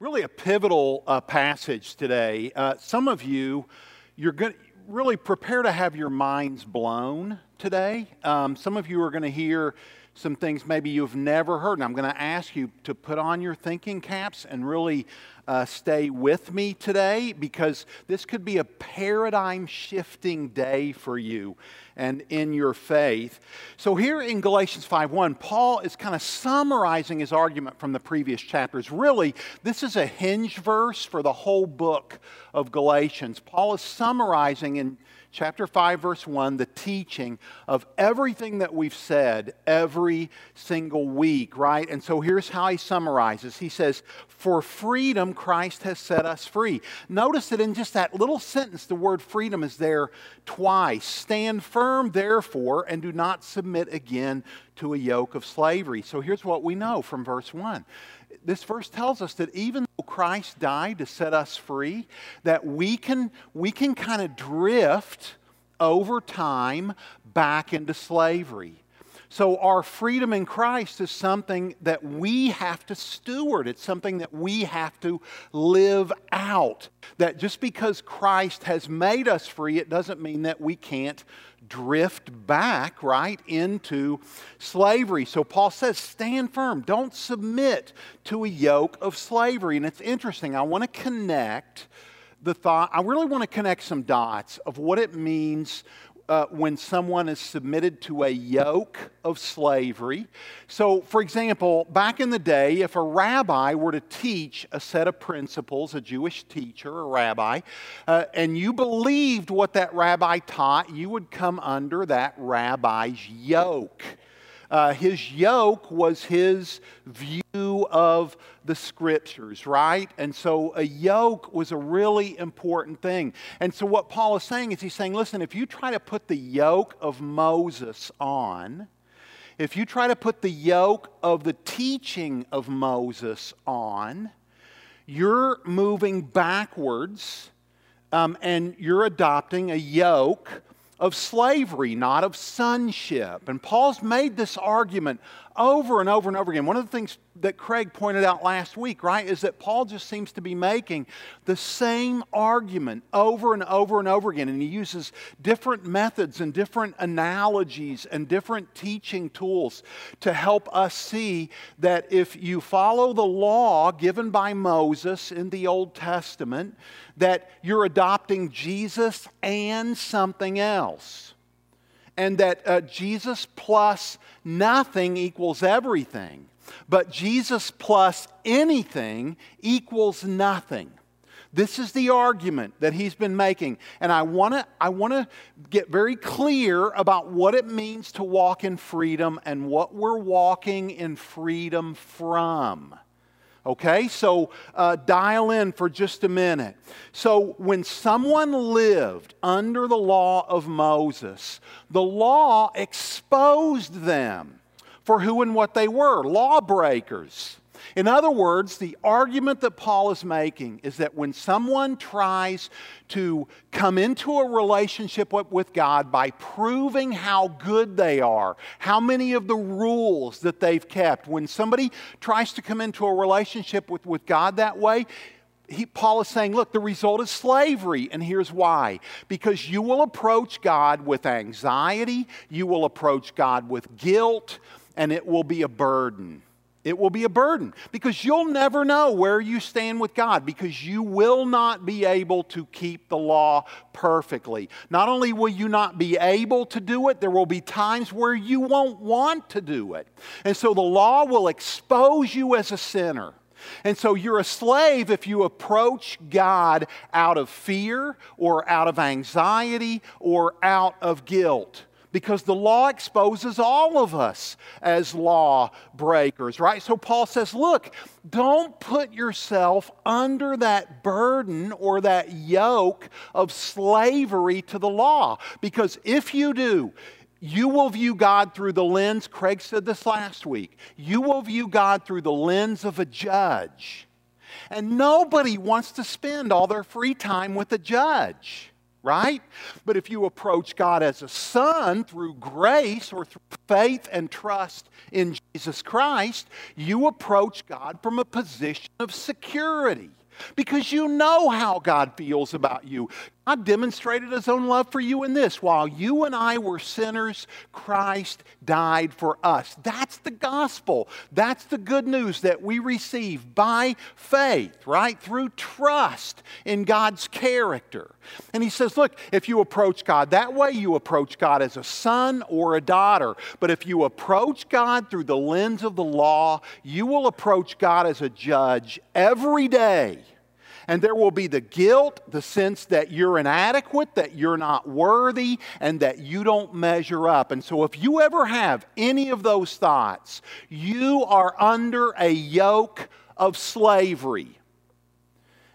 really a pivotal uh, passage today. Uh, some of you, you're going to really prepare to have your minds blown today. Um, some of you are going to hear some things maybe you've never heard, and I'm going to ask you to put on your thinking caps and really uh, stay with me today because this could be a paradigm shifting day for you and in your faith. So here in Galatians 5:1, Paul is kind of summarizing his argument from the previous chapters. Really, this is a hinge verse for the whole book of Galatians. Paul is summarizing in chapter 5, verse 1, the teaching of everything that we've said every single week, right? And so here's how he summarizes. He says, For freedom, Christ has set us free. Notice that in just that little sentence, the word freedom is there twice. Stand firm, therefore, and do not submit again to a yoke of slavery. So here's what we know from verse 1 this verse tells us that even though Christ died to set us free, that we can, we can kind of drift over time back into slavery. So, our freedom in Christ is something that we have to steward. It's something that we have to live out. That just because Christ has made us free, it doesn't mean that we can't drift back, right, into slavery. So Paul says, stand firm. Don't submit to a yoke of slavery. And it's interesting. I want to connect the thought, I really want to connect some dots of what it means uh, when someone is submitted to a yoke of slavery. So, for example, back in the day, if a rabbi were to teach a set of principles, a Jewish teacher, a rabbi, uh, and you believed what that rabbi taught, you would come under that rabbi's yoke. Uh, his yoke was his view of the scriptures, right? And so a yoke was a really important thing. And so what Paul is saying is he's saying, listen, if you try to put the yoke of Moses on, if you try to put the yoke of the teaching of Moses on, you're moving backwards um, and you're adopting a yoke of slavery, not of sonship. And Paul's made this argument over and over and over again. One of the things that Craig pointed out last week, right, is that Paul just seems to be making the same argument over and over and over again. And he uses different methods and different analogies and different teaching tools to help us see that if you follow the law given by Moses in the Old Testament, that you're adopting Jesus and something else and that uh, Jesus plus nothing equals everything, but Jesus plus anything equals nothing. This is the argument that he's been making. And I want to I wanna get very clear about what it means to walk in freedom and what we're walking in freedom from. Okay, so uh, dial in for just a minute. So, when someone lived under the law of Moses, the law exposed them for who and what they were lawbreakers. In other words, the argument that Paul is making is that when someone tries to come into a relationship with God by proving how good they are, how many of the rules that they've kept, when somebody tries to come into a relationship with, with God that way, he, Paul is saying, look, the result is slavery, and here's why. Because you will approach God with anxiety, you will approach God with guilt, and it will be a burden. It will be a burden because you'll never know where you stand with God because you will not be able to keep the law perfectly. Not only will you not be able to do it, there will be times where you won't want to do it. And so the law will expose you as a sinner. And so you're a slave if you approach God out of fear or out of anxiety or out of guilt because the law exposes all of us as law breakers, right? So Paul says, look, don't put yourself under that burden or that yoke of slavery to the law, because if you do, you will view God through the lens, Craig said this last week, you will view God through the lens of a judge. And nobody wants to spend all their free time with a judge. Right? But if you approach God as a son through grace or through faith and trust in Jesus Christ, you approach God from a position of security because you know how God feels about you. God demonstrated his own love for you in this while you and I were sinners, Christ died for us. That's the gospel. That's the good news that we receive by faith, right? Through trust in God's character. And he says, look, if you approach God that way, you approach God as a son or a daughter. But if you approach God through the lens of the law, you will approach God as a judge every day and there will be the guilt, the sense that you're inadequate, that you're not worthy, and that you don't measure up. And so, if you ever have any of those thoughts, you are under a yoke of slavery.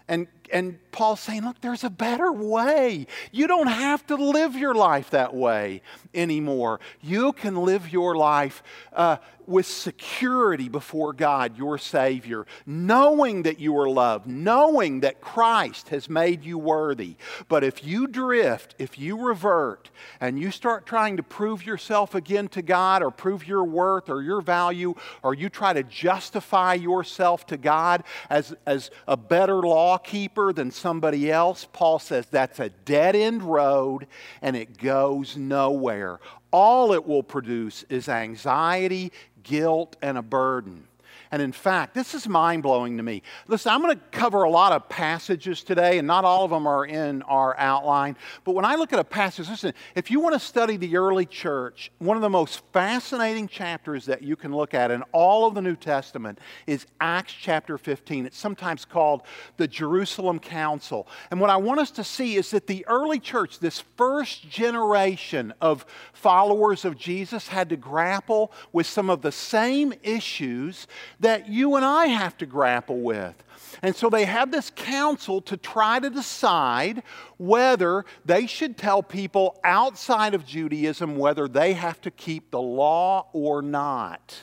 And, and Paul's saying, look, there's a better way. You don't have to live your life that way anymore. You can live your life uh, with security before God, your Savior, knowing that you are loved, knowing that Christ has made you worthy. But if you drift, if you revert, and you start trying to prove yourself again to God or prove your worth or your value, or you try to justify yourself to God as, as a better law keeper than somebody else, Paul says that's a dead end road and it goes nowhere all it will produce is anxiety, guilt, and a burden. And in fact, this is mind blowing to me. Listen, I'm going to cover a lot of passages today, and not all of them are in our outline. But when I look at a passage, listen, if you want to study the early church, one of the most fascinating chapters that you can look at in all of the New Testament is Acts chapter 15. It's sometimes called the Jerusalem Council. And what I want us to see is that the early church, this first generation of followers of Jesus, had to grapple with some of the same issues that you and I have to grapple with. And so they have this council to try to decide whether they should tell people outside of Judaism whether they have to keep the law or not.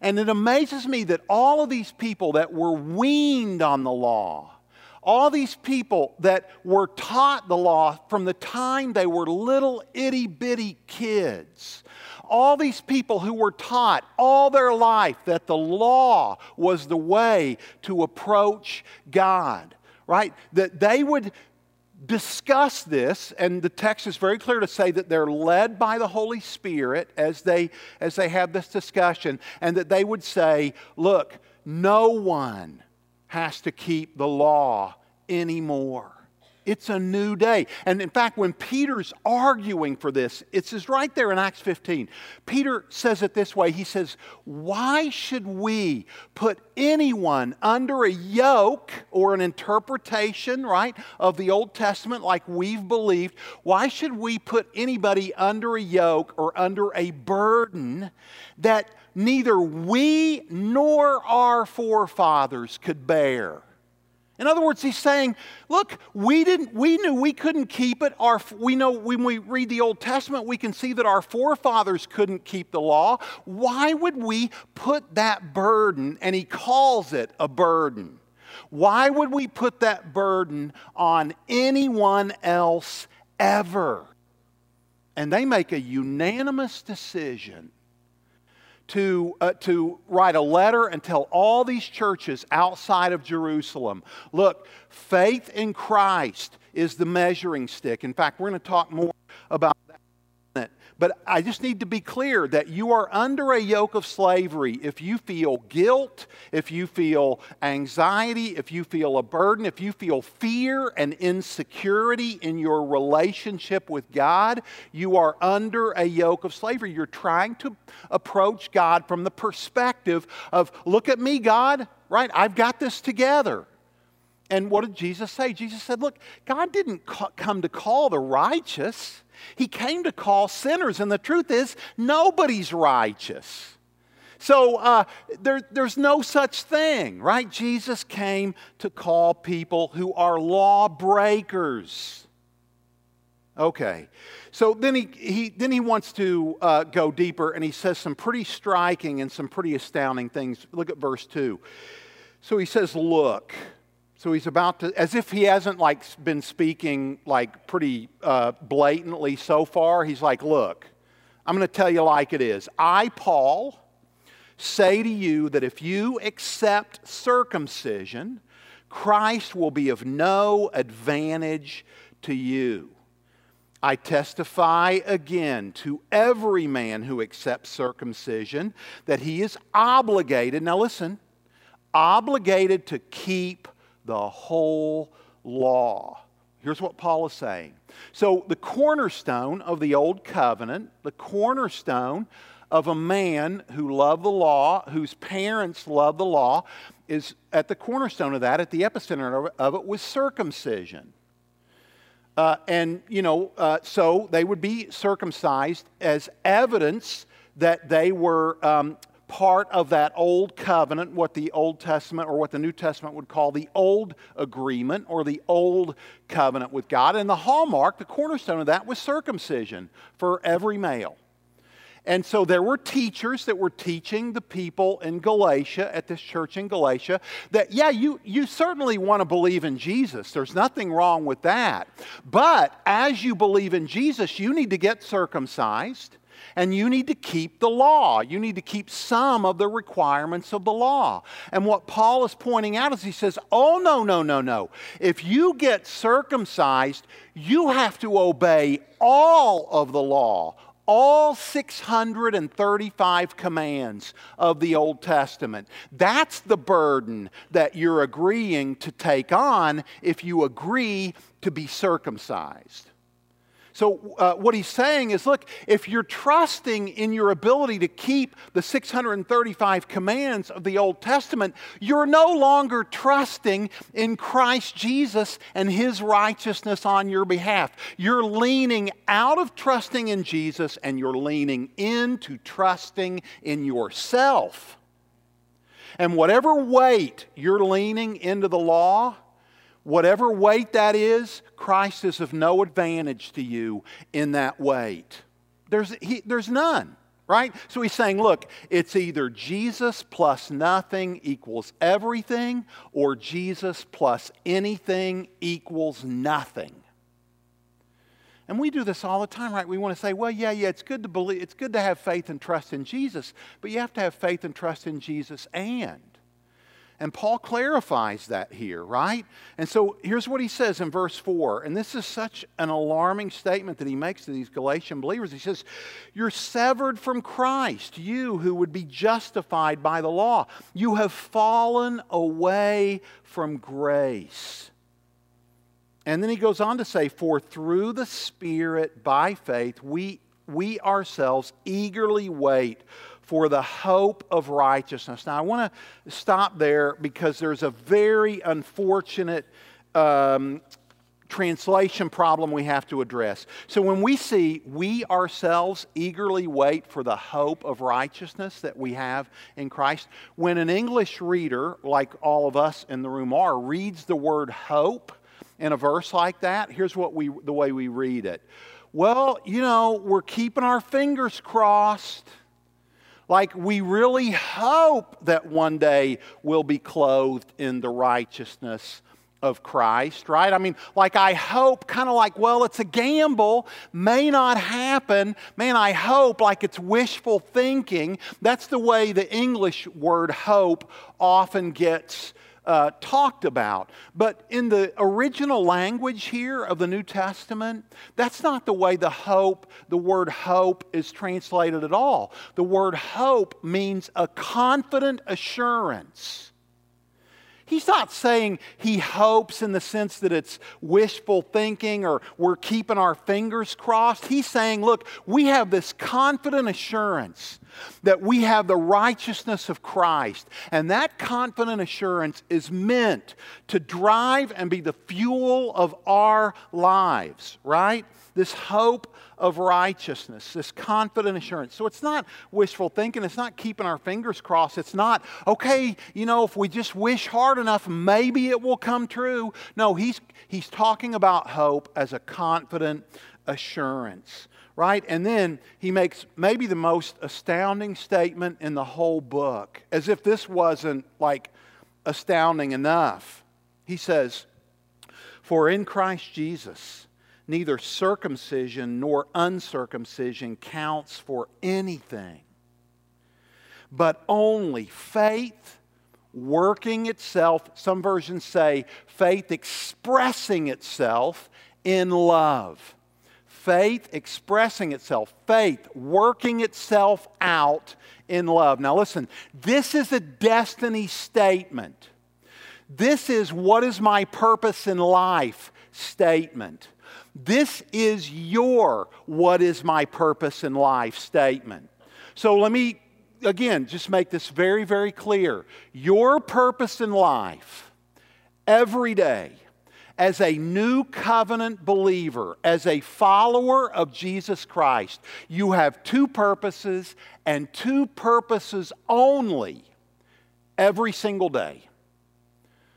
And it amazes me that all of these people that were weaned on the law, all these people that were taught the law from the time they were little itty bitty kids, all these people who were taught all their life that the law was the way to approach God, right? That they would discuss this and the text is very clear to say that they're led by the holy spirit as they as they have this discussion and that they would say look no one has to keep the law anymore it's a new day. And in fact, when Peter's arguing for this, it says right there in Acts 15, Peter says it this way He says, Why should we put anyone under a yoke or an interpretation, right, of the Old Testament like we've believed? Why should we put anybody under a yoke or under a burden that neither we nor our forefathers could bear? In other words, he's saying, look, we didn't we knew we couldn't keep it. Our we know when we read the Old Testament, we can see that our forefathers couldn't keep the law. Why would we put that burden and he calls it a burden? Why would we put that burden on anyone else ever? And they make a unanimous decision to, uh, to write a letter and tell all these churches outside of Jerusalem look, faith in Christ is the measuring stick. In fact, we're going to talk more about but I just need to be clear that you are under a yoke of slavery if you feel guilt, if you feel anxiety, if you feel a burden, if you feel fear and insecurity in your relationship with God. You are under a yoke of slavery. You're trying to approach God from the perspective of, look at me, God, right? I've got this together. And what did Jesus say? Jesus said, Look, God didn't come to call the righteous, He came to call sinners. And the truth is, nobody's righteous. So uh, there, there's no such thing, right? Jesus came to call people who are lawbreakers. Okay. So then he, he, then he wants to uh, go deeper and he says some pretty striking and some pretty astounding things. Look at verse 2. So he says, Look, So he's about to, as if he hasn't like been speaking like pretty uh, blatantly so far. He's like, look, I'm going to tell you like it is. I, Paul, say to you that if you accept circumcision, Christ will be of no advantage to you. I testify again to every man who accepts circumcision that he is obligated, now listen, obligated to keep the whole law. Here's what Paul is saying. So, the cornerstone of the old covenant, the cornerstone of a man who loved the law, whose parents loved the law, is at the cornerstone of that, at the epicenter of it, was circumcision. Uh, and, you know, uh, so they would be circumcised as evidence that they were um, part of that old covenant, what the Old Testament or what the New Testament would call the old agreement or the old covenant with God. And the hallmark, the cornerstone of that was circumcision for every male. And so there were teachers that were teaching the people in Galatia, at this church in Galatia, that, yeah, you, you certainly want to believe in Jesus. There's nothing wrong with that. But as you believe in Jesus, you need to get circumcised and you need to keep the law. You need to keep some of the requirements of the law. And what Paul is pointing out is he says, Oh, no, no, no, no. If you get circumcised, you have to obey all of the law, all 635 commands of the Old Testament. That's the burden that you're agreeing to take on if you agree to be circumcised. So, uh, what he's saying is look, if you're trusting in your ability to keep the 635 commands of the Old Testament, you're no longer trusting in Christ Jesus and his righteousness on your behalf. You're leaning out of trusting in Jesus and you're leaning into trusting in yourself. And whatever weight you're leaning into the law, Whatever weight that is, Christ is of no advantage to you in that weight. There's, he, there's none, right? So he's saying, look, it's either Jesus plus nothing equals everything, or Jesus plus anything equals nothing. And we do this all the time, right? We want to say, well, yeah, yeah, it's good to believe, it's good to have faith and trust in Jesus, but you have to have faith and trust in Jesus and. And Paul clarifies that here, right? And so here's what he says in verse 4. And this is such an alarming statement that he makes to these Galatian believers. He says, You're severed from Christ, you who would be justified by the law. You have fallen away from grace. And then he goes on to say, For through the Spirit, by faith, we, we ourselves eagerly wait for the hope of righteousness. Now, I want to stop there because there's a very unfortunate um, translation problem we have to address. So, when we see we ourselves eagerly wait for the hope of righteousness that we have in Christ, when an English reader, like all of us in the room are, reads the word hope in a verse like that, here's what we, the way we read it. Well, you know, we're keeping our fingers crossed like we really hope that one day we'll be clothed in the righteousness of Christ, right? I mean, like I hope, kind of like, well, it's a gamble, may not happen. Man, I hope, like it's wishful thinking. That's the way the English word hope often gets uh, talked about. But in the original language here of the New Testament, that's not the way the hope, the word hope is translated at all. The word hope means a confident assurance He's not saying he hopes in the sense that it's wishful thinking or we're keeping our fingers crossed. He's saying, look, we have this confident assurance that we have the righteousness of Christ. And that confident assurance is meant to drive and be the fuel of our lives, right? This hope of righteousness, this confident assurance. So it's not wishful thinking, it's not keeping our fingers crossed, it's not, okay, you know, if we just wish hard enough, maybe it will come true. No, he's, he's talking about hope as a confident assurance right? And then he makes maybe the most astounding statement in the whole book, as if this wasn't like astounding enough. He says, For in Christ Jesus, neither circumcision nor uncircumcision counts for anything, but only faith working itself, some versions say faith expressing itself in love. Faith expressing itself, faith working itself out in love. Now, listen, this is a destiny statement. This is what is my purpose in life statement. This is your what is my purpose in life statement. So let me, again, just make this very, very clear. Your purpose in life, every day, as a new covenant believer, as a follower of Jesus Christ, you have two purposes and two purposes only every single day.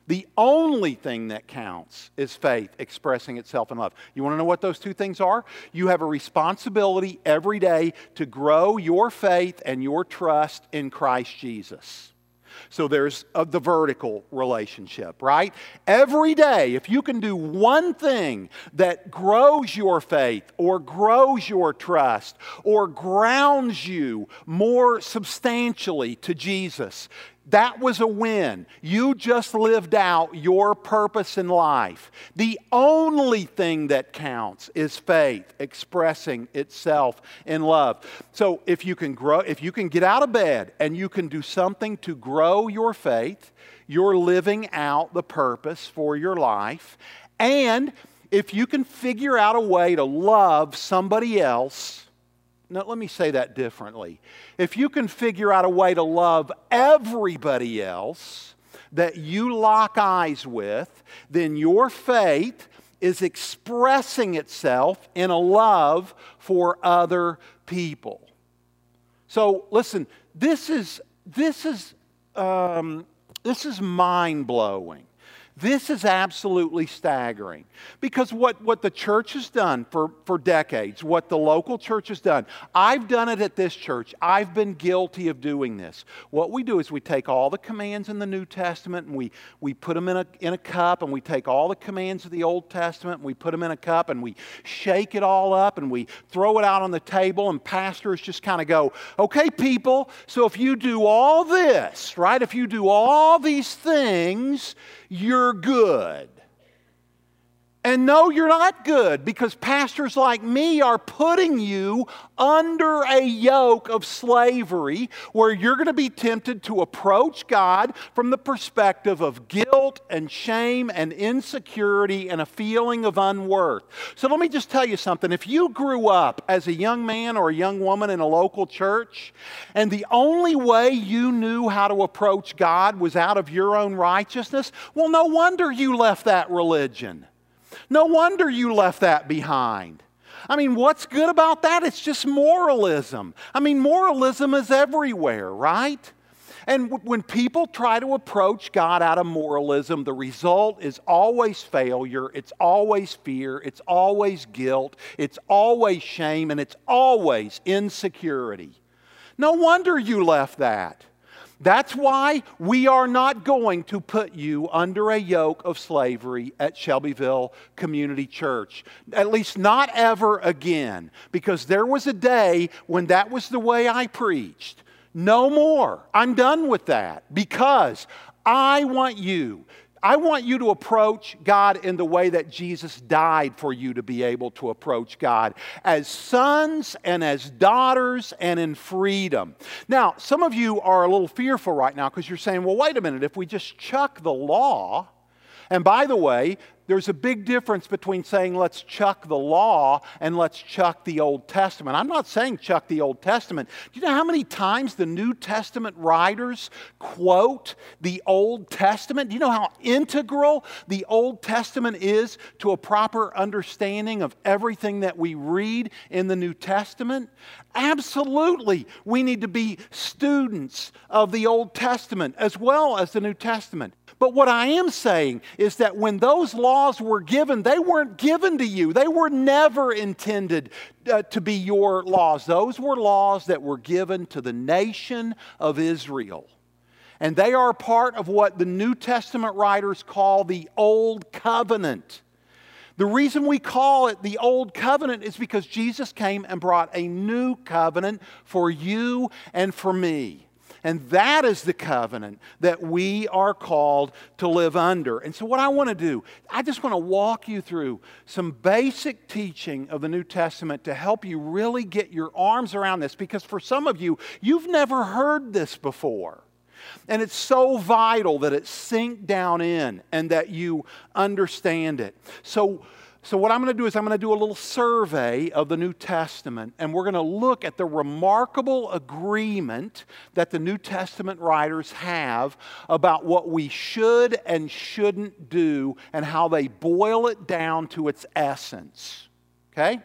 The only thing that counts is faith expressing itself in love. You want to know what those two things are? You have a responsibility every day to grow your faith and your trust in Christ Jesus. So there's a, the vertical relationship, right? Every day, if you can do one thing that grows your faith or grows your trust or grounds you more substantially to Jesus, that was a win. You just lived out your purpose in life. The only thing that counts is faith expressing itself in love. So if you can grow, if you can get out of bed and you can do something to grow your faith, you're living out the purpose for your life. And if you can figure out a way to love somebody else, now, let me say that differently. If you can figure out a way to love everybody else that you lock eyes with, then your faith is expressing itself in a love for other people. So, listen, this is, this is, um, this is mind blowing. This is absolutely staggering because what, what the church has done for, for decades, what the local church has done, I've done it at this church. I've been guilty of doing this. What we do is we take all the commands in the New Testament and we, we put them in a, in a cup, and we take all the commands of the Old Testament and we put them in a cup, and we shake it all up, and we throw it out on the table, and pastors just kind of go, okay, people, so if you do all this, right, if you do all these things, you're good. And no, you're not good because pastors like me are putting you under a yoke of slavery where you're going to be tempted to approach God from the perspective of guilt and shame and insecurity and a feeling of unworth. So let me just tell you something. If you grew up as a young man or a young woman in a local church and the only way you knew how to approach God was out of your own righteousness, well, no wonder you left that religion. No wonder you left that behind. I mean, what's good about that? It's just moralism. I mean, moralism is everywhere, right? And w- when people try to approach God out of moralism, the result is always failure, it's always fear, it's always guilt, it's always shame, and it's always insecurity. No wonder you left that. That's why we are not going to put you under a yoke of slavery at Shelbyville Community Church. At least not ever again. Because there was a day when that was the way I preached. No more. I'm done with that. Because I want you I want you to approach God in the way that Jesus died for you to be able to approach God as sons and as daughters and in freedom. Now, some of you are a little fearful right now because you're saying, well, wait a minute, if we just chuck the law, and by the way, there's a big difference between saying let's chuck the law and let's chuck the Old Testament. I'm not saying chuck the Old Testament. Do you know how many times the New Testament writers quote the Old Testament? Do you know how integral the Old Testament is to a proper understanding of everything that we read in the New Testament? Absolutely. We need to be students of the Old Testament as well as the New Testament. But what I am saying is that when those laws were given, they weren't given to you. They were never intended uh, to be your laws. Those were laws that were given to the nation of Israel. And they are part of what the New Testament writers call the Old Covenant. The reason we call it the Old Covenant is because Jesus came and brought a new covenant for you and for me. And that is the covenant that we are called to live under. And so, what I want to do, I just want to walk you through some basic teaching of the New Testament to help you really get your arms around this. Because for some of you, you've never heard this before. And it's so vital that it sink down in and that you understand it. So, so, what I'm going to do is I'm going to do a little survey of the New Testament, and we're going to look at the remarkable agreement that the New Testament writers have about what we should and shouldn't do and how they boil it down to its essence. Okay?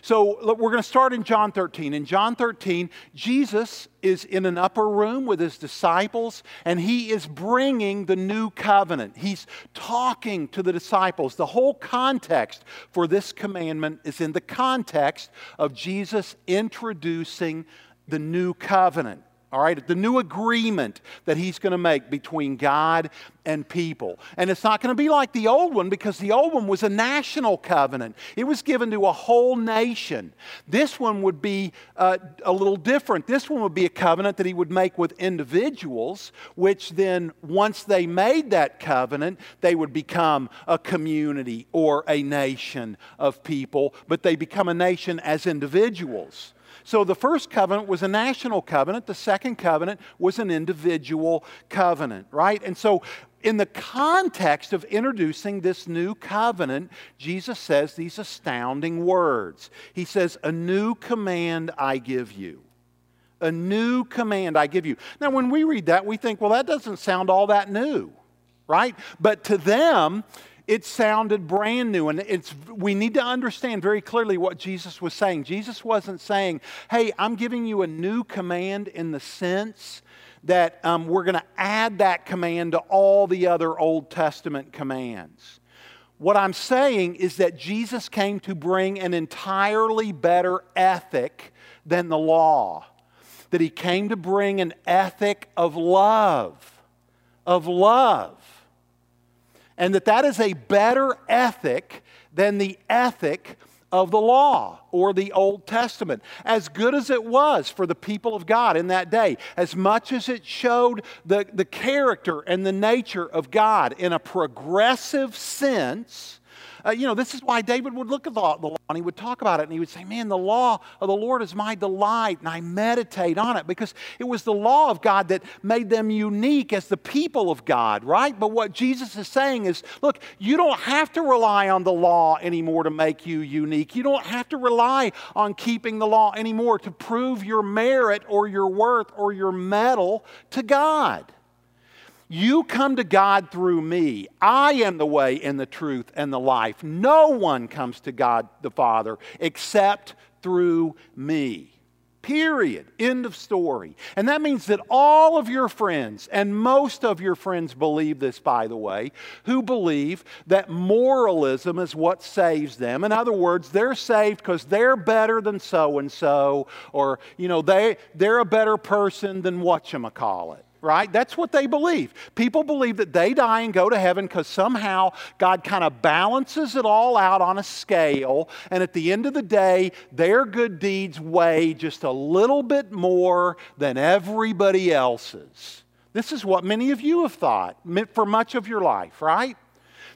So we're going to start in John 13. In John 13, Jesus is in an upper room with his disciples and he is bringing the new covenant. He's talking to the disciples. The whole context for this commandment is in the context of Jesus introducing the new covenant all right, the new agreement that he's going to make between God and people. And it's not going to be like the old one because the old one was a national covenant, it was given to a whole nation. This one would be uh, a little different. This one would be a covenant that he would make with individuals, which then, once they made that covenant, they would become a community or a nation of people, but they become a nation as individuals. So the first covenant was a national covenant, the second covenant was an individual covenant, right? And so in the context of introducing this new covenant, Jesus says these astounding words. He says, A new command I give you. A new command I give you. Now, when we read that, we think, well, that doesn't sound all that new, right? But to them, it sounded brand new. And it's, we need to understand very clearly what Jesus was saying. Jesus wasn't saying, hey, I'm giving you a new command in the sense that um, we're going to add that command to all the other Old Testament commands. What I'm saying is that Jesus came to bring an entirely better ethic than the law. That he came to bring an ethic of love, of love and that that is a better ethic than the ethic of the law or the Old Testament. As good as it was for the people of God in that day, as much as it showed the, the character and the nature of God in a progressive sense, uh, you know, this is why David would look at the law, the law and he would talk about it and he would say, Man, the law of the Lord is my delight, and I meditate on it because it was the law of God that made them unique as the people of God, right? But what Jesus is saying is, look, you don't have to rely on the law anymore to make you unique. You don't have to rely on keeping the law anymore to prove your merit or your worth or your mettle to God. You come to God through me. I am the way and the truth and the life. No one comes to God the Father except through me. Period. End of story. And that means that all of your friends, and most of your friends believe this, by the way, who believe that moralism is what saves them. In other words, they're saved because they're better than so and so, or, you know, they, they're a better person than whatchamacallit right? That's what they believe. People believe that they die and go to heaven because somehow God kind of balances it all out on a scale, and at the end of the day, their good deeds weigh just a little bit more than everybody else's. This is what many of you have thought for much of your life, right?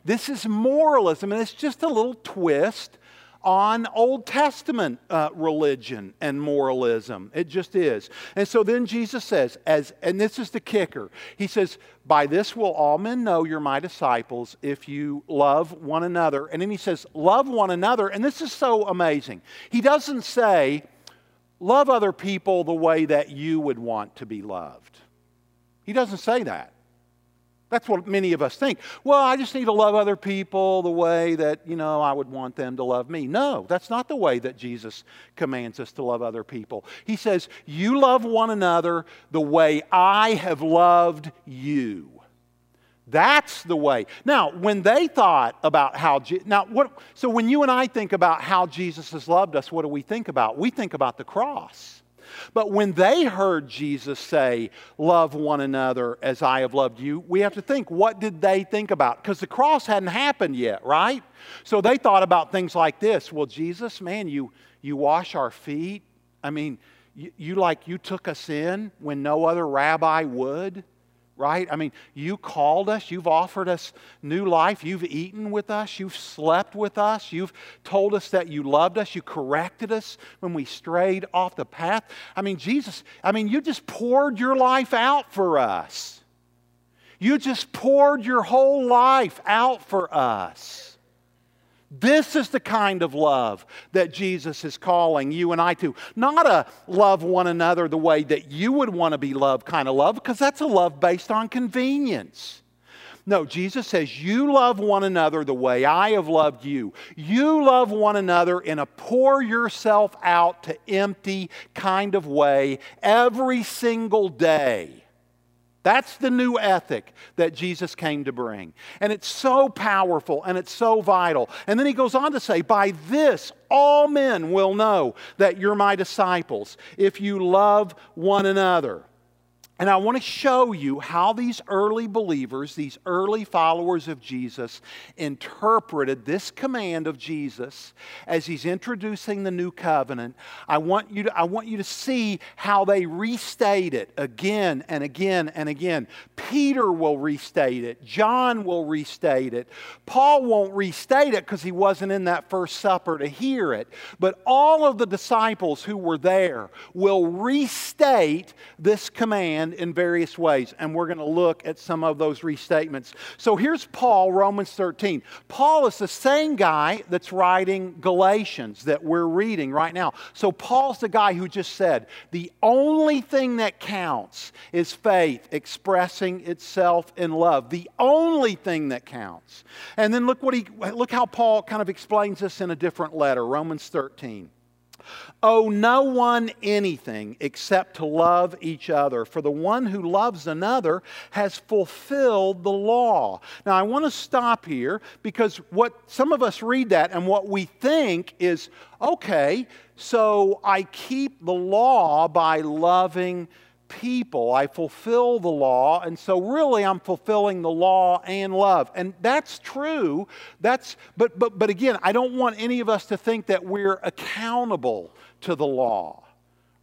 This is moralism, and it's just a little twist on Old Testament uh, religion and moralism. It just is. And so then Jesus says, as, and this is the kicker, he says, By this will all men know you're my disciples if you love one another. And then he says, Love one another. And this is so amazing. He doesn't say, Love other people the way that you would want to be loved. He doesn't say that. That's what many of us think. Well, I just need to love other people the way that, you know, I would want them to love me. No, that's not the way that Jesus commands us to love other people. He says, You love one another the way I have loved you. That's the way. Now, when they thought about how, now, what, so when you and I think about how Jesus has loved us, what do we think about? We think about the cross. But when they heard Jesus say, Love one another as I have loved you, we have to think, what did they think about? Because the cross hadn't happened yet, right? So they thought about things like this Well, Jesus, man, you, you wash our feet. I mean, you, you like you took us in when no other rabbi would right? I mean, you called us, you've offered us new life, you've eaten with us, you've slept with us, you've told us that you loved us, you corrected us when we strayed off the path. I mean, Jesus, I mean, you just poured your life out for us. You just poured your whole life out for us. This is the kind of love that Jesus is calling you and I to. Not a love one another the way that you would want to be loved kind of love, because that's a love based on convenience. No, Jesus says, You love one another the way I have loved you. You love one another in a pour yourself out to empty kind of way every single day. That's the new ethic that Jesus came to bring. And it's so powerful and it's so vital. And then he goes on to say, By this all men will know that you're my disciples if you love one another. And I want to show you how these early believers, these early followers of Jesus, interpreted this command of Jesus as he's introducing the new covenant. I want you to, I want you to see how they restate it again and again and again. Peter will restate it, John will restate it. Paul won't restate it because he wasn't in that first supper to hear it. But all of the disciples who were there will restate this command in various ways, and we're going to look at some of those restatements. So here's Paul, Romans 13. Paul is the same guy that's writing Galatians that we're reading right now. So Paul's the guy who just said, the only thing that counts is faith expressing itself in love. The only thing that counts. And then look what he look how Paul kind of explains this in a different letter, Romans 13. Owe no one anything except to love each other, for the one who loves another has fulfilled the law. Now, I want to stop here because what some of us read that and what we think is okay, so I keep the law by loving people. I fulfill the law, and so really I'm fulfilling the law and love. And that's true. That's but but but again, I don't want any of us to think that we're accountable to the law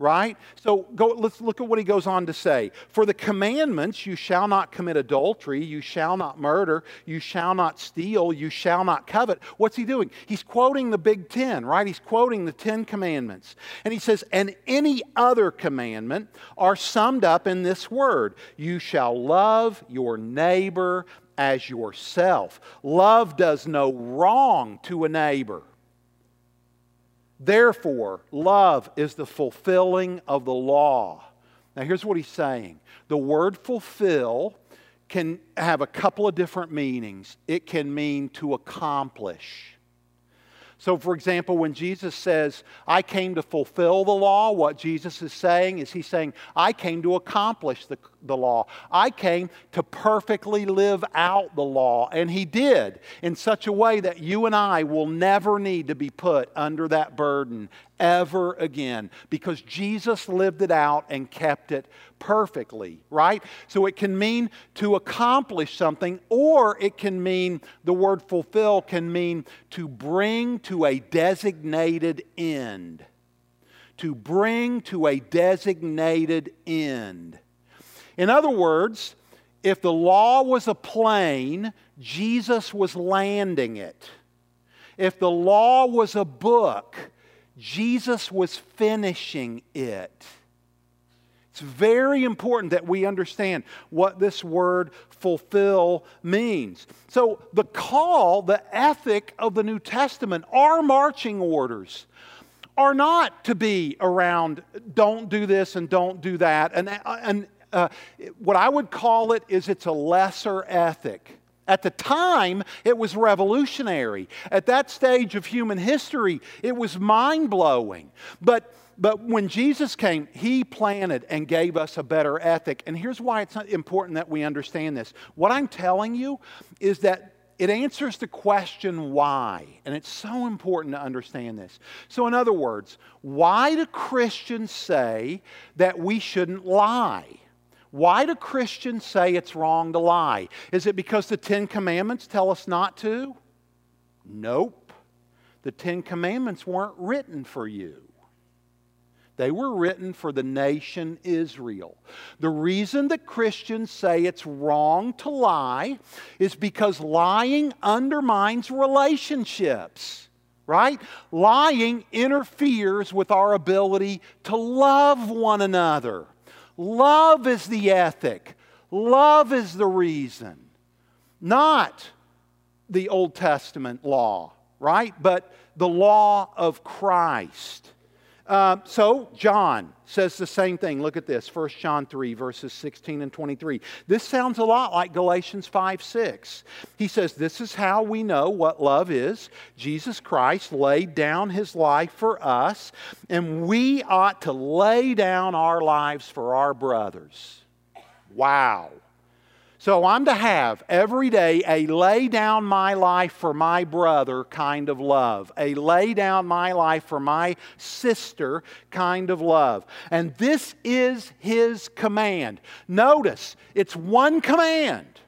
right? So go, let's look at what he goes on to say. For the commandments, you shall not commit adultery, you shall not murder, you shall not steal, you shall not covet. What's he doing? He's quoting the Big Ten, right? He's quoting the Ten Commandments. And he says, and any other commandment are summed up in this word you shall love your neighbor as yourself. Love does no wrong to a neighbor. Therefore, love is the fulfilling of the law. Now, here's what he's saying the word fulfill can have a couple of different meanings. It can mean to accomplish. So, for example, when Jesus says, I came to fulfill the law, what Jesus is saying is He's saying, I came to accomplish the, the law. I came to perfectly live out the law. And He did in such a way that you and I will never need to be put under that burden ever again because Jesus lived it out and kept it perfectly, right? So it can mean to accomplish something, or it can mean, the word fulfill can mean to bring to a designated end. To bring to a designated end. In other words, if the law was a plane, Jesus was landing it. If the law was a book, Jesus was finishing it. It's very important that we understand what this word fulfill means. So, the call, the ethic of the New Testament, our marching orders are not to be around don't do this and don't do that. And, and uh, what I would call it is it's a lesser ethic. At the time, it was revolutionary. At that stage of human history, it was mind blowing. But, but when Jesus came, he planted and gave us a better ethic. And here's why it's important that we understand this. What I'm telling you is that it answers the question why. And it's so important to understand this. So, in other words, why do Christians say that we shouldn't lie? Why do Christians say it's wrong to lie? Is it because the Ten Commandments tell us not to? Nope. The Ten Commandments weren't written for you. They were written for the nation Israel. The reason that Christians say it's wrong to lie is because lying undermines relationships, right? Lying interferes with our ability to love one another. Love is the ethic, love is the reason, not the Old Testament law, right? But the law of Christ. Uh, so, John says the same thing. Look at this 1 John 3, verses 16 and 23. This sounds a lot like Galatians 5 6. He says, This is how we know what love is. Jesus Christ laid down his life for us, and we ought to lay down our lives for our brothers. Wow. So I'm to have every day a lay down my life for my brother kind of love, a lay down my life for my sister kind of love. And this is his command. Notice, it's one command.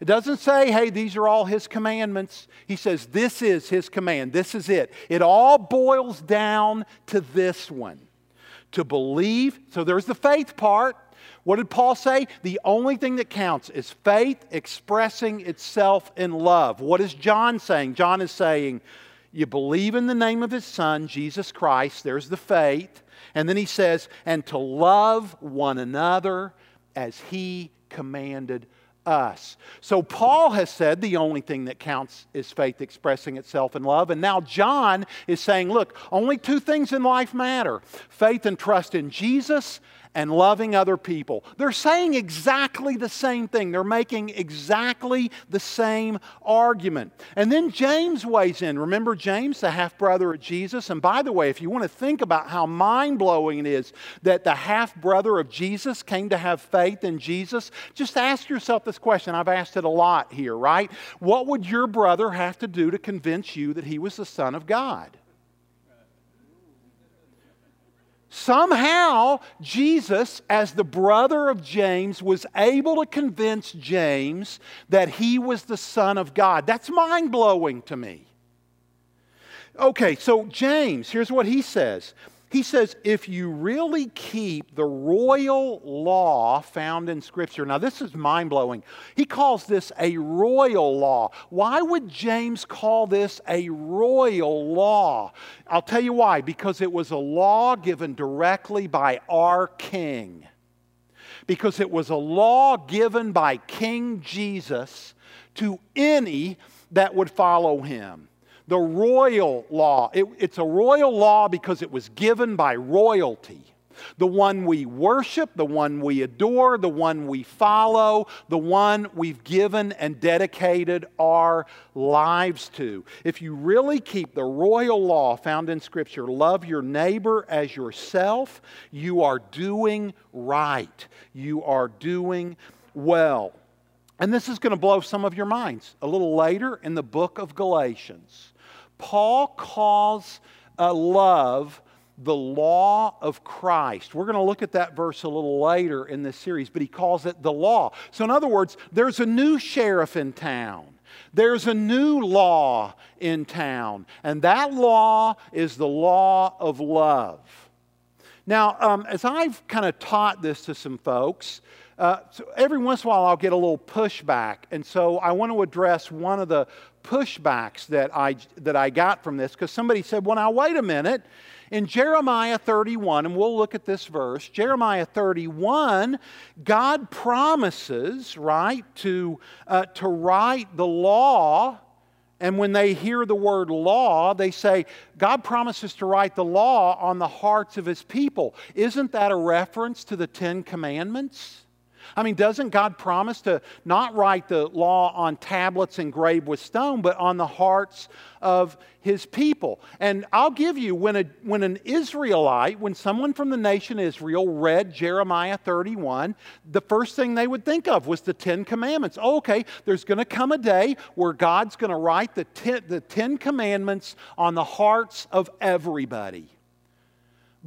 It doesn't say, hey, these are all his commandments. He says, this is his command. This is it. It all boils down to this one to believe. So there's the faith part. What did Paul say? The only thing that counts is faith expressing itself in love. What is John saying? John is saying, you believe in the name of his son, Jesus Christ, there's the faith. And then he says, and to love one another as he commanded us. So Paul has said the only thing that counts is faith expressing itself in love. And now John is saying, look, only two things in life matter faith and trust in Jesus and loving other people. They're saying exactly the same thing. They're making exactly the same argument. And then James weighs in. Remember James, the half brother of Jesus? And by the way, if you want to think about how mind blowing it is that the half brother of Jesus came to have faith in Jesus, just ask yourself this question. I've asked it a lot here, right? What would your brother have to do to convince you that he was the Son of God? Somehow, Jesus, as the brother of James, was able to convince James that he was the Son of God. That's mind blowing to me. Okay, so James, here's what he says he says, if you really keep the royal law found in Scripture, now this is mind blowing. He calls this a royal law. Why would James call this a royal law? I'll tell you why. Because it was a law given directly by our king. Because it was a law given by King Jesus to any that would follow him the royal law. It, it's a royal law because it was given by royalty. The one we worship, the one we adore, the one we follow, the one we've given and dedicated our lives to. If you really keep the royal law found in Scripture, love your neighbor as yourself, you are doing right. You are doing well. And this is going to blow some of your minds. A little later in the book of Galatians, Paul calls uh, love the law of Christ. We're going to look at that verse a little later in this series, but he calls it the law. So, in other words, there's a new sheriff in town. There's a new law in town, and that law is the law of love. Now, um, as I've kind of taught this to some folks, uh, so every once in a while I'll get a little pushback. And so I want to address one of the pushbacks that I, that I got from this because somebody said, well, now wait a minute. In Jeremiah 31, and we'll look at this verse, Jeremiah 31, God promises, right, to, uh, to write the law. And when they hear the word law, they say, God promises to write the law on the hearts of his people. Isn't that a reference to the Ten Commandments? I mean, doesn't God promise to not write the law on tablets engraved with stone, but on the hearts of his people? And I'll give you, when, a, when an Israelite, when someone from the nation Israel read Jeremiah 31, the first thing they would think of was the Ten Commandments. Oh, okay, there's going to come a day where God's going to write the ten, the Ten Commandments on the hearts of everybody.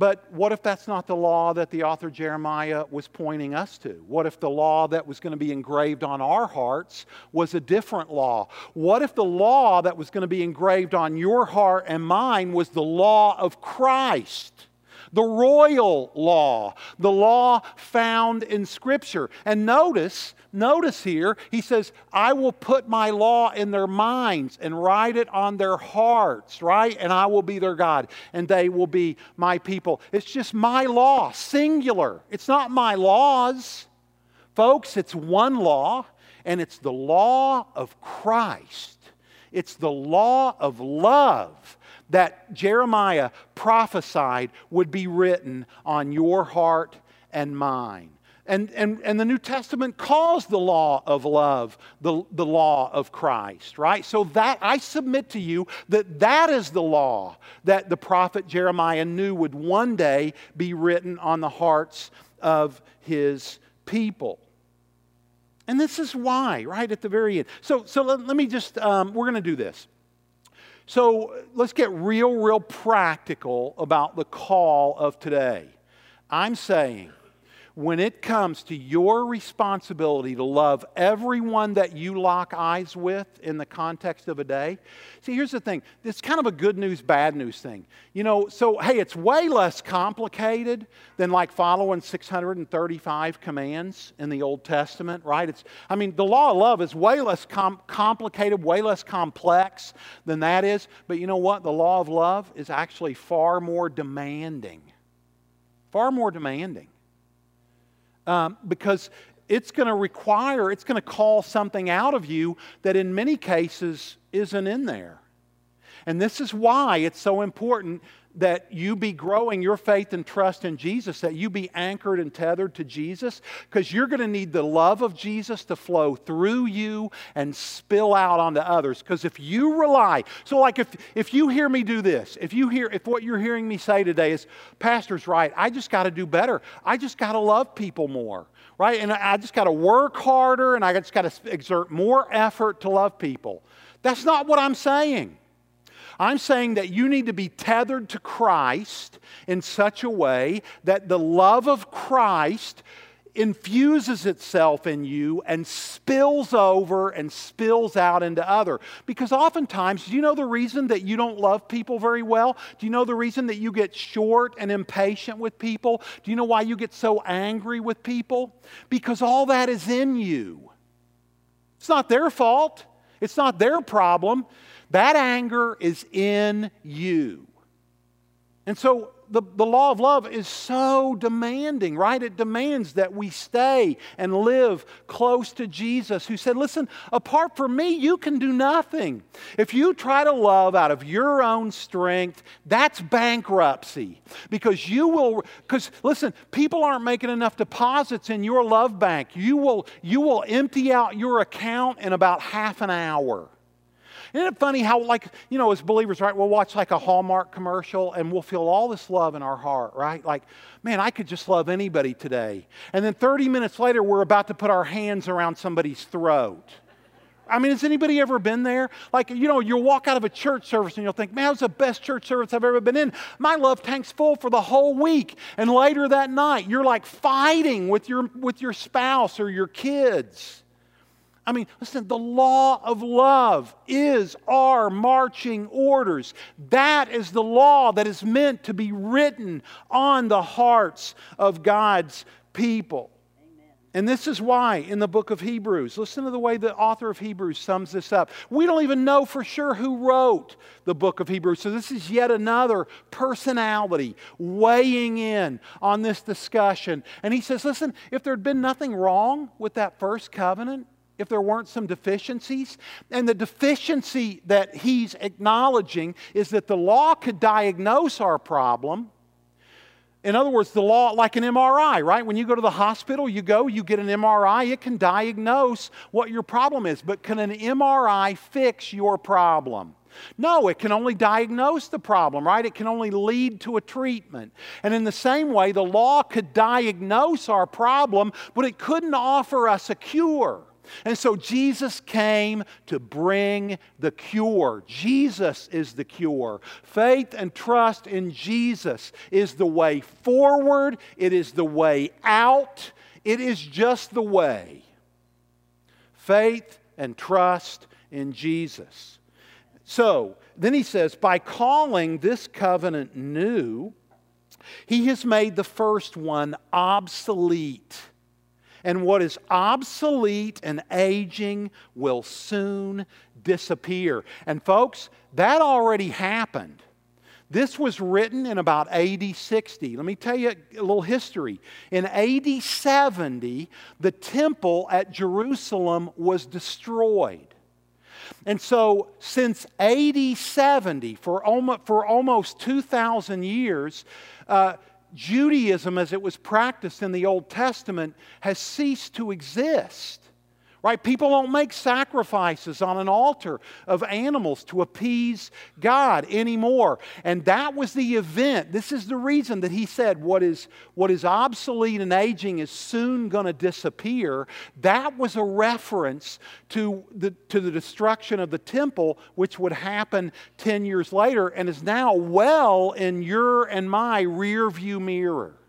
But what if that's not the law that the author Jeremiah was pointing us to? What if the law that was going to be engraved on our hearts was a different law? What if the law that was going to be engraved on your heart and mine was the law of Christ? The royal law, the law found in Scripture. And notice, notice here, he says, I will put my law in their minds and write it on their hearts, right? And I will be their God, and they will be my people. It's just my law, singular. It's not my laws. Folks, it's one law, and it's the law of Christ. It's the law of love that Jeremiah prophesied would be written on your heart and mine. And, and, and the New Testament calls the law of love the, the law of Christ, right? So that I submit to you that that is the law that the prophet Jeremiah knew would one day be written on the hearts of his people. And this is why, right at the very end. So, so let, let me just, um, we're going to do this. So let's get real, real practical about the call of today. I'm saying when it comes to your responsibility to love everyone that you lock eyes with in the context of a day. See, here's the thing it's kind of a good news, bad news thing. You know, so hey, it's way less complicated than like following 635 commands in the Old Testament, right? It's, I mean, the law of love is way less com- complicated, way less complex than that is. But you know what? The law of love is actually far more demanding. Far more demanding um, because it's going to require, it's going to call something out of you that in many cases isn't in there. And this is why it's so important that you be growing your faith and trust in Jesus, that you be anchored and tethered to Jesus, because you're going to need the love of Jesus to flow through you and spill out onto others. Because if you rely, so like if, if you hear me do this, if you hear, if what you're hearing me say today is, Pastor's right, I just got to do better. I just got to love people more, right? And I just got to work harder and I just got to exert more effort to love people. That's not what I'm saying. I'm saying that you need to be tethered to Christ in such a way that the love of Christ infuses itself in you and spills over and spills out into other. Because oftentimes do you know the reason that you don't love people very well? Do you know the reason that you get short and impatient with people? Do you know why you get so angry with people? Because all that is in you. It's not their fault. It's not their problem that anger is in you. And so the, the law of love is so demanding, right? It demands that we stay and live close to Jesus, who said, Listen, apart from me, you can do nothing. If you try to love out of your own strength, that's bankruptcy. Because you will, because listen, people aren't making enough deposits in your love bank. You will, you will empty out your account in about half an hour. Isn't it funny how, like, you know, as believers, right, we'll watch like a Hallmark commercial and we'll feel all this love in our heart, right? Like, man, I could just love anybody today. And then 30 minutes later, we're about to put our hands around somebody's throat. I mean, has anybody ever been there? Like, you know, you'll walk out of a church service and you'll think, man, that was the best church service I've ever been in. My love tank's full for the whole week. And later that night, you're like fighting with your, with your spouse or your kids. I mean, listen, the law of love is our marching orders. That is the law that is meant to be written on the hearts of God's people. And this is why in the book of Hebrews, listen to the way the author of Hebrews sums this up. We don't even know for sure who wrote the book of Hebrews. So this is yet another personality weighing in on this discussion. And he says, listen, if there had been nothing wrong with that first covenant, if there weren't some deficiencies. And the deficiency that he's acknowledging is that the law could diagnose our problem, In other words, the law, like an MRI, right? When you go to the hospital, you go, you get an MRI, it can diagnose what your problem is. But can an MRI fix your problem? No, it can only diagnose the problem, right? It can only lead to a treatment. And in the same way, the law could diagnose our problem, but it couldn't offer us a cure. And so Jesus came to bring the cure. Jesus is the cure. Faith and trust in Jesus is the way forward, it is the way out, it is just the way. Faith and trust in Jesus. So, then he says, by calling this covenant new, he has made the first one obsolete and what is obsolete and aging will soon disappear. And folks, that already happened. This was written in about AD 60. Let me tell you a little history. In AD 70, the temple at Jerusalem was destroyed. And so, since AD 70, for almost, for almost 2,000 years, uh, Judaism, as it was practiced in the Old Testament, has ceased to exist. Right? People don't make sacrifices on an altar of animals to appease God anymore. And that was the event. This is the reason that he said what is, what is obsolete and aging is soon going to disappear. That was a reference to the, to the destruction of the temple, which would happen 10 years later and is now well in your and my rear view mirror.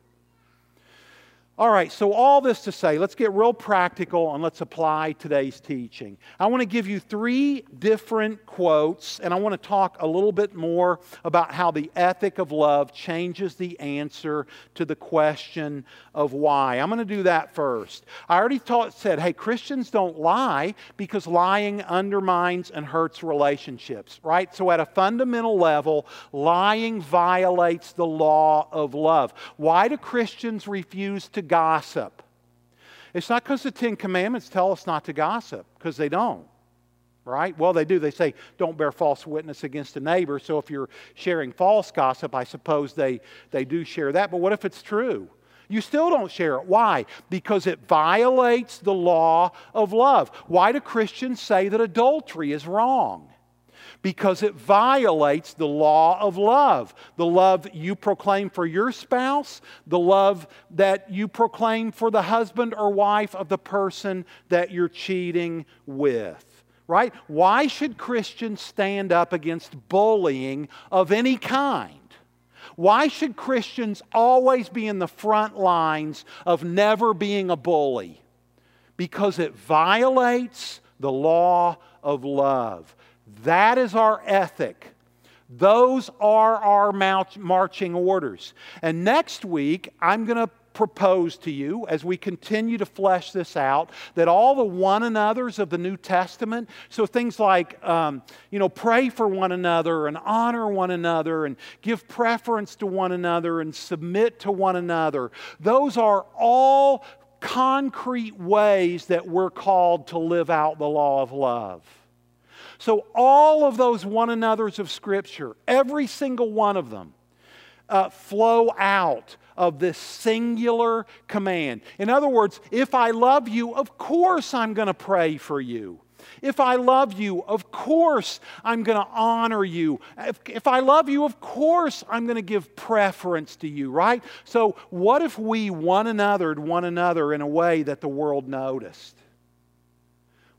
All right, so all this to say, let's get real practical and let's apply today's teaching. I want to give you three different quotes, and I want to talk a little bit more about how the ethic of love changes the answer to the question of why. I'm going to do that first. I already taught, said, hey, Christians don't lie because lying undermines and hurts relationships, right? So, at a fundamental level, lying violates the law of love. Why do Christians refuse gossip. It's not because the Ten Commandments tell us not to gossip, because they don't. Right? Well, they do. They say, don't bear false witness against a neighbor. So if you're sharing false gossip, I suppose they, they do share that. But what if it's true? You still don't share it. Why? Because it violates the law of love. Why do Christians say that adultery is wrong? Because it violates the law of love. The love you proclaim for your spouse, the love that you proclaim for the husband or wife of the person that you're cheating with. Right? Why should Christians stand up against bullying of any kind? Why should Christians always be in the front lines of never being a bully? Because it violates the law of love. That is our ethic. Those are our marching orders. And next week, I'm going to propose to you as we continue to flesh this out that all the one another's of the New Testament, so things like, um, you know, pray for one another and honor one another and give preference to one another and submit to one another, those are all concrete ways that we're called to live out the law of love. So, all of those one another's of Scripture, every single one of them, uh, flow out of this singular command. In other words, if I love you, of course I'm going to pray for you. If I love you, of course I'm going to honor you. If, if I love you, of course I'm going to give preference to you, right? So, what if we one anothered one another in a way that the world noticed?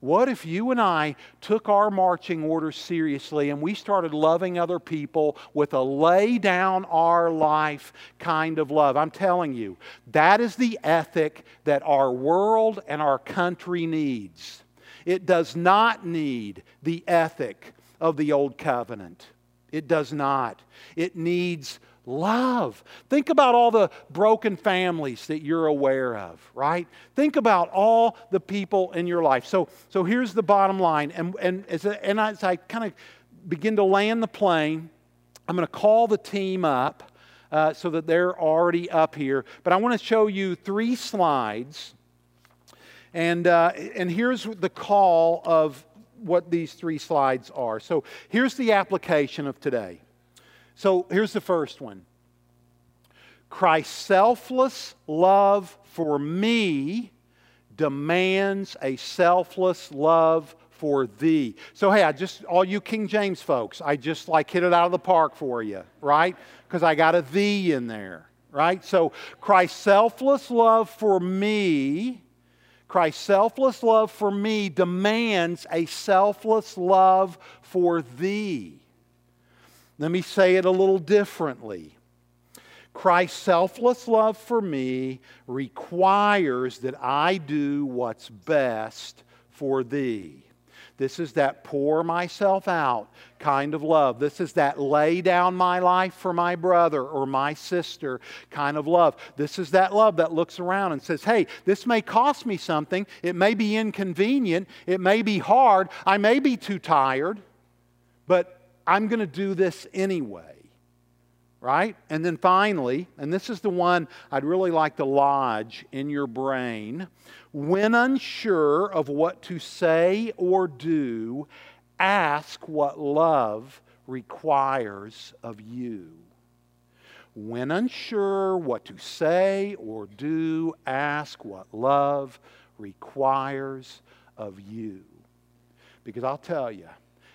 What if you and I took our marching orders seriously and we started loving other people with a lay down our life kind of love? I'm telling you, that is the ethic that our world and our country needs. It does not need the ethic of the old covenant. It does not. It needs Love. Think about all the broken families that you're aware of, right? Think about all the people in your life. So, so here's the bottom line. And, and, as, a, and as I kind of begin to land the plane, I'm going to call the team up uh, so that they're already up here. But I want to show you three slides. And, uh, and here's the call of what these three slides are. So here's the application of today. So here's the first one Christ's selfless love for me demands a selfless love for thee. So, hey, I just, all you King James folks, I just like hit it out of the park for you, right? Because I got a thee in there, right? So, Christ's selfless love for me, Christ's selfless love for me demands a selfless love for thee. Let me say it a little differently. Christ's selfless love for me requires that I do what's best for thee. This is that pour myself out kind of love. This is that lay down my life for my brother or my sister kind of love. This is that love that looks around and says, hey, this may cost me something. It may be inconvenient. It may be hard. I may be too tired, but I'm going to do this anyway. Right? And then finally, and this is the one I'd really like to lodge in your brain when unsure of what to say or do, ask what love requires of you. When unsure what to say or do, ask what love requires of you. Because I'll tell you,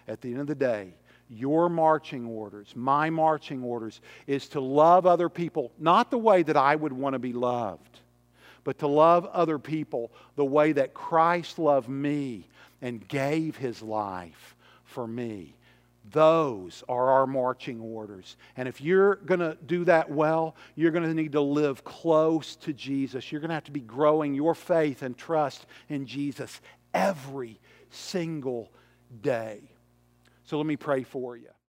at the end of the day, your marching orders, my marching orders, is to love other people, not the way that I would want to be loved but to love other people the way that Christ loved me and gave his life for me. Those are our marching orders. And if you're going to do that well, you're going to need to live close to Jesus. You're going to have to be growing your faith and trust in Jesus every single day. So let me pray for you.